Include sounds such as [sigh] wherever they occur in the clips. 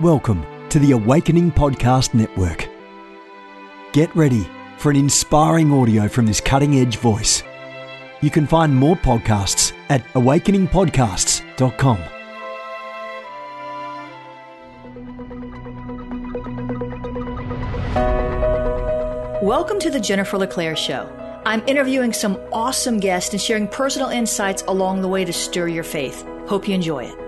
Welcome to the Awakening Podcast Network. Get ready for an inspiring audio from this cutting edge voice. You can find more podcasts at awakeningpodcasts.com. Welcome to the Jennifer LeClaire Show. I'm interviewing some awesome guests and sharing personal insights along the way to stir your faith. Hope you enjoy it.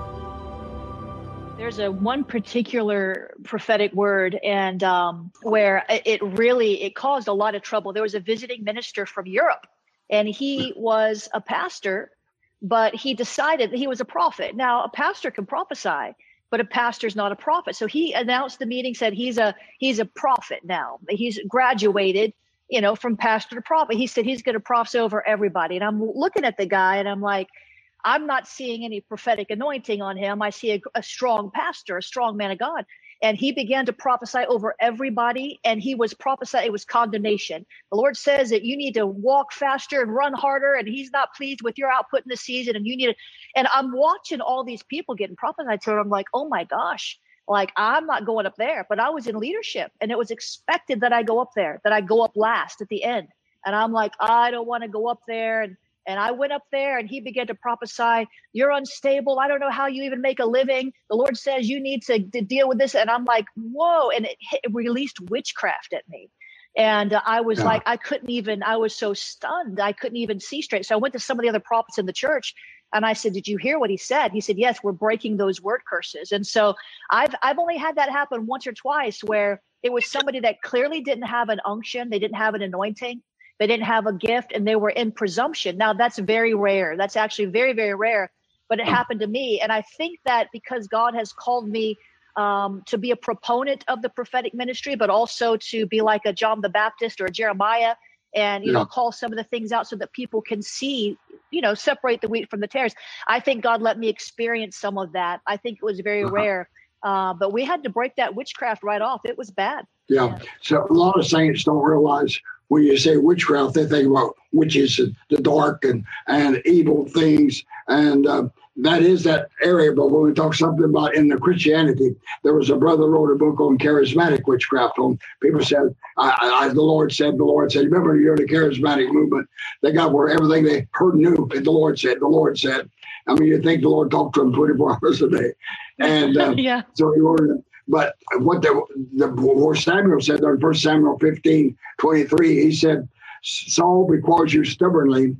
there's a one particular prophetic word and um, where it really it caused a lot of trouble. There was a visiting minister from europe and he [laughs] was a pastor but he decided that he was a prophet. Now a pastor can prophesy but a pastor's not a prophet. So he announced the meeting said he's a he's a prophet now. He's graduated you know from pastor to prophet. He said he's going to prophesy over everybody. And i'm looking at the guy and i'm like I'm not seeing any prophetic anointing on him. I see a, a, strong pastor, a strong man of God. And he began to prophesy over everybody, and he was prophesying, it was condemnation. The Lord says that you need to walk faster and run harder, and he's not pleased with your output in the season, and you need to. And I'm watching all these people getting prophesied to, and I'm like, oh my gosh, like I'm not going up there, but I was in leadership, and it was expected that I go up there, that I go up last at the end. And I'm like, I don't want to go up there. And and I went up there and he began to prophesy, You're unstable. I don't know how you even make a living. The Lord says you need to, to deal with this. And I'm like, Whoa. And it, hit, it released witchcraft at me. And uh, I was yeah. like, I couldn't even, I was so stunned. I couldn't even see straight. So I went to some of the other prophets in the church and I said, Did you hear what he said? He said, Yes, we're breaking those word curses. And so I've, I've only had that happen once or twice where it was somebody that clearly didn't have an unction, they didn't have an anointing they didn't have a gift and they were in presumption. Now, that's very rare. That's actually very, very rare, but it happened to me. And I think that because God has called me um, to be a proponent of the prophetic ministry, but also to be like a John the Baptist or a Jeremiah and, you yeah. know, call some of the things out so that people can see, you know, separate the wheat from the tares. I think God let me experience some of that. I think it was very uh-huh. rare. Uh, but we had to break that witchcraft right off. It was bad. Yeah. yeah. So a lot of saints don't realize when you say witchcraft, they think about witches and the dark and, and evil things. And uh, that is that area. But when we talk something about in the Christianity, there was a brother wrote a book on charismatic witchcraft. On people said, I, I, the Lord said, the Lord said. Remember, you're in the charismatic movement. They got where everything they heard knew. And the Lord said, the Lord said. I mean, you think the Lord talked to them 24 hours a day. And uh, [laughs] yeah. so he wrote but what the, the Samuel said in 1 Samuel 15, 23, he said, Saul, because you stubbornly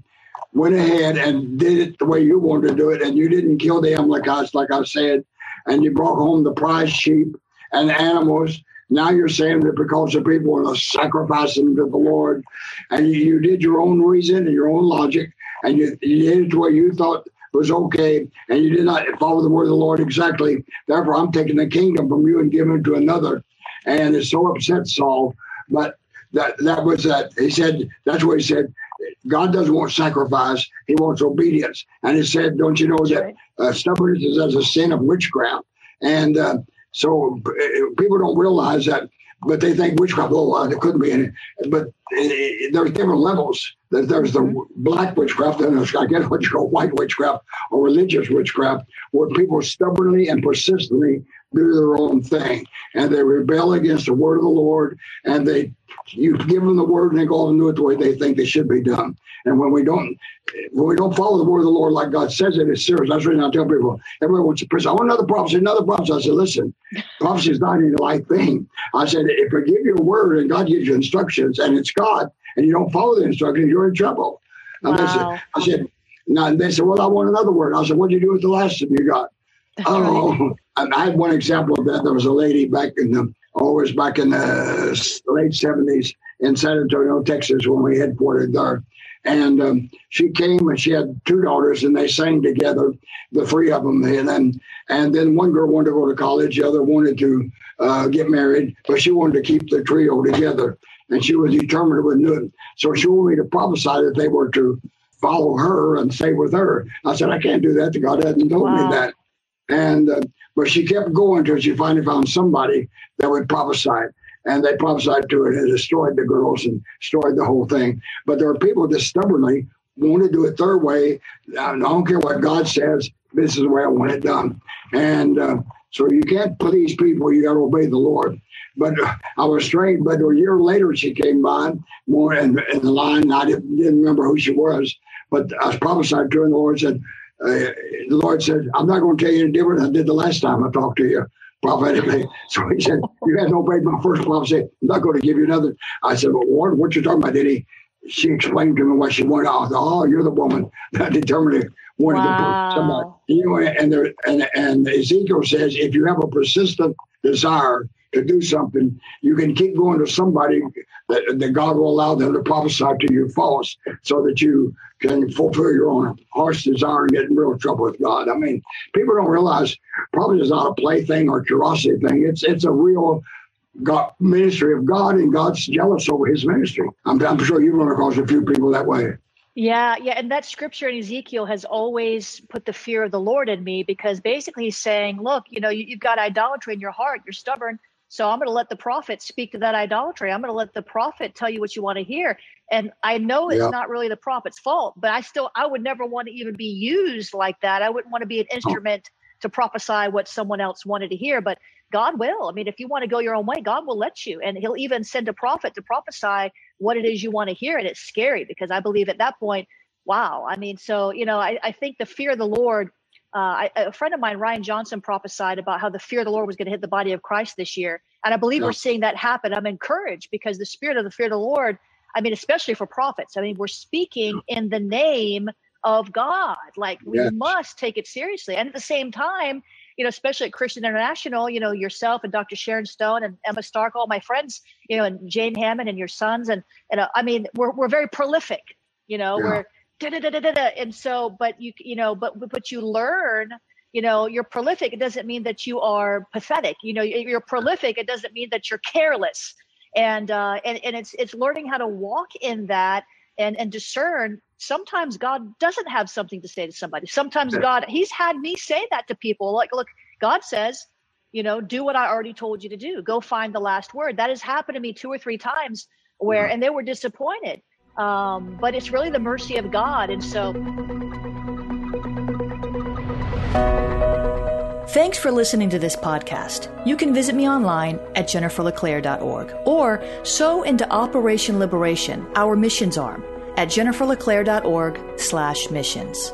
went ahead and did it the way you wanted to do it, and you didn't kill the Amalekites, like I said, and you brought home the prize sheep and animals. Now you're saying that because the people sacrifice them to the Lord, and you, you did your own reason and your own logic, and you, you did it the way you thought was okay, and you did not follow the word of the Lord exactly. Therefore, I'm taking the kingdom from you and giving it to another. And it so upset Saul. But that that was that. He said that's what he said. God doesn't want sacrifice; He wants obedience. And he said, "Don't you know that uh, stubbornness is as a sin of witchcraft?" And uh, so uh, people don't realize that but they think witchcraft. Oh, uh, there couldn't be any. But it, there's different levels. There's the black witchcraft, and there's I guess what you call white witchcraft or religious witchcraft, where people stubbornly and persistently do their own thing, and they rebel against the word of the Lord, and they you give them the word, and they go and do it the way they think they should be done. And when we don't, when we don't follow the word of the Lord like God says it, it's serious. That's the reason I tell people, everyone wants to preach. I want another prophecy, another prophecy. I said, listen, prophecy is not any light thing. I said, if I give you a word and God gives you instructions and it's God and you don't follow the instructions, you're in trouble. Wow. said, I said, now they said, well, I want another word. I said, what did you do with the last one you got? [laughs] oh, I had one example of that. There was a lady back in the, was back in the late 70s in San Antonio, Texas, when we headquartered there. And um, she came and she had two daughters, and they sang together, the three of them. And then, and then one girl wanted to go to college, the other wanted to uh, get married, but she wanted to keep the trio together. And she was determined to do it. So she wanted me to prophesy that they were to follow her and stay with her. I said, I can't do that. God hasn't told wow. me that. And uh, but she kept going until she finally found somebody that would prophesy and they prophesied to it and destroyed the girls and destroyed the whole thing. But there are people that stubbornly want to do it their way. I don't care what God says. This is the way I want it done. And uh, so you can't please people. You got to obey the Lord. But I was trained. But a year later, she came by more in, in the line. I didn't, didn't, remember who she was, but I was prophesied to her, and the Lord said, "The Lord said, I'm not going to tell you any different than I did the last time I talked to you." prophetically. [laughs] So he said, You hadn't obeyed my first prophecy. I'm not going to give you another. I said, Well, Lord, what you talking about? Did he? She explained to me what she wanted. I thought, Oh, you're the woman [laughs] that determined to wanted wow. to put somebody. You know, and there and and Ezekiel says if you have a persistent desire to do something, you can keep going to somebody that, that God will allow them to prophesy to you false so that you can fulfill your own heart's desire and get in real trouble with God. I mean, people don't realize prophecy is not a plaything or curiosity thing. It's it's a real God, ministry of God, and God's jealous over His ministry. I'm, I'm sure you've run across a few people that way. Yeah, yeah, and that scripture in Ezekiel has always put the fear of the Lord in me because basically he's saying, look, you know, you, you've got idolatry in your heart, you're stubborn, so I'm going to let the prophet speak to that idolatry. I'm going to let the prophet tell you what you want to hear. And I know it's not really the prophet's fault, but I still I would never want to even be used like that. I wouldn't want to be an oh. instrument to prophesy what someone else wanted to hear, but God will. I mean, if you want to go your own way, God will let you. And he'll even send a prophet to prophesy what it is you want to hear. And it's scary because I believe at that point, wow. I mean, so, you know, I, I think the fear of the Lord uh, I, a friend of mine, Ryan Johnson, prophesied about how the fear of the Lord was going to hit the body of Christ this year. And I believe yeah. we're seeing that happen. I'm encouraged because the spirit of the fear of the Lord, I mean, especially for prophets, I mean, we're speaking in the name of God. Like we yes. must take it seriously. And at the same time, you know, especially at Christian International, you know, yourself and Dr. Sharon Stone and Emma Stark, all my friends, you know, and Jane Hamon and your sons. And, and uh, I mean, we're, we're very prolific, you know, yeah. we're, and so but you you know but but you learn you know you're prolific. It doesn't mean that you are pathetic. You know you're prolific. It doesn't mean that you're careless. And uh and, and it's it's learning how to walk in that and and discern. Sometimes god doesn't have something to say to somebody. Sometimes god he's had me say that to people. Like look god says you know do what i already told you to do. Go find the last word. That has happened to me two or three times where and they were disappointed um, but it's really the mercy of God. And so. Thanks for listening to this podcast. You can visit me online at jenniferleclaire.org or sow into Operation Liberation, our missions arm, at jenniferleclaire.org slash missions.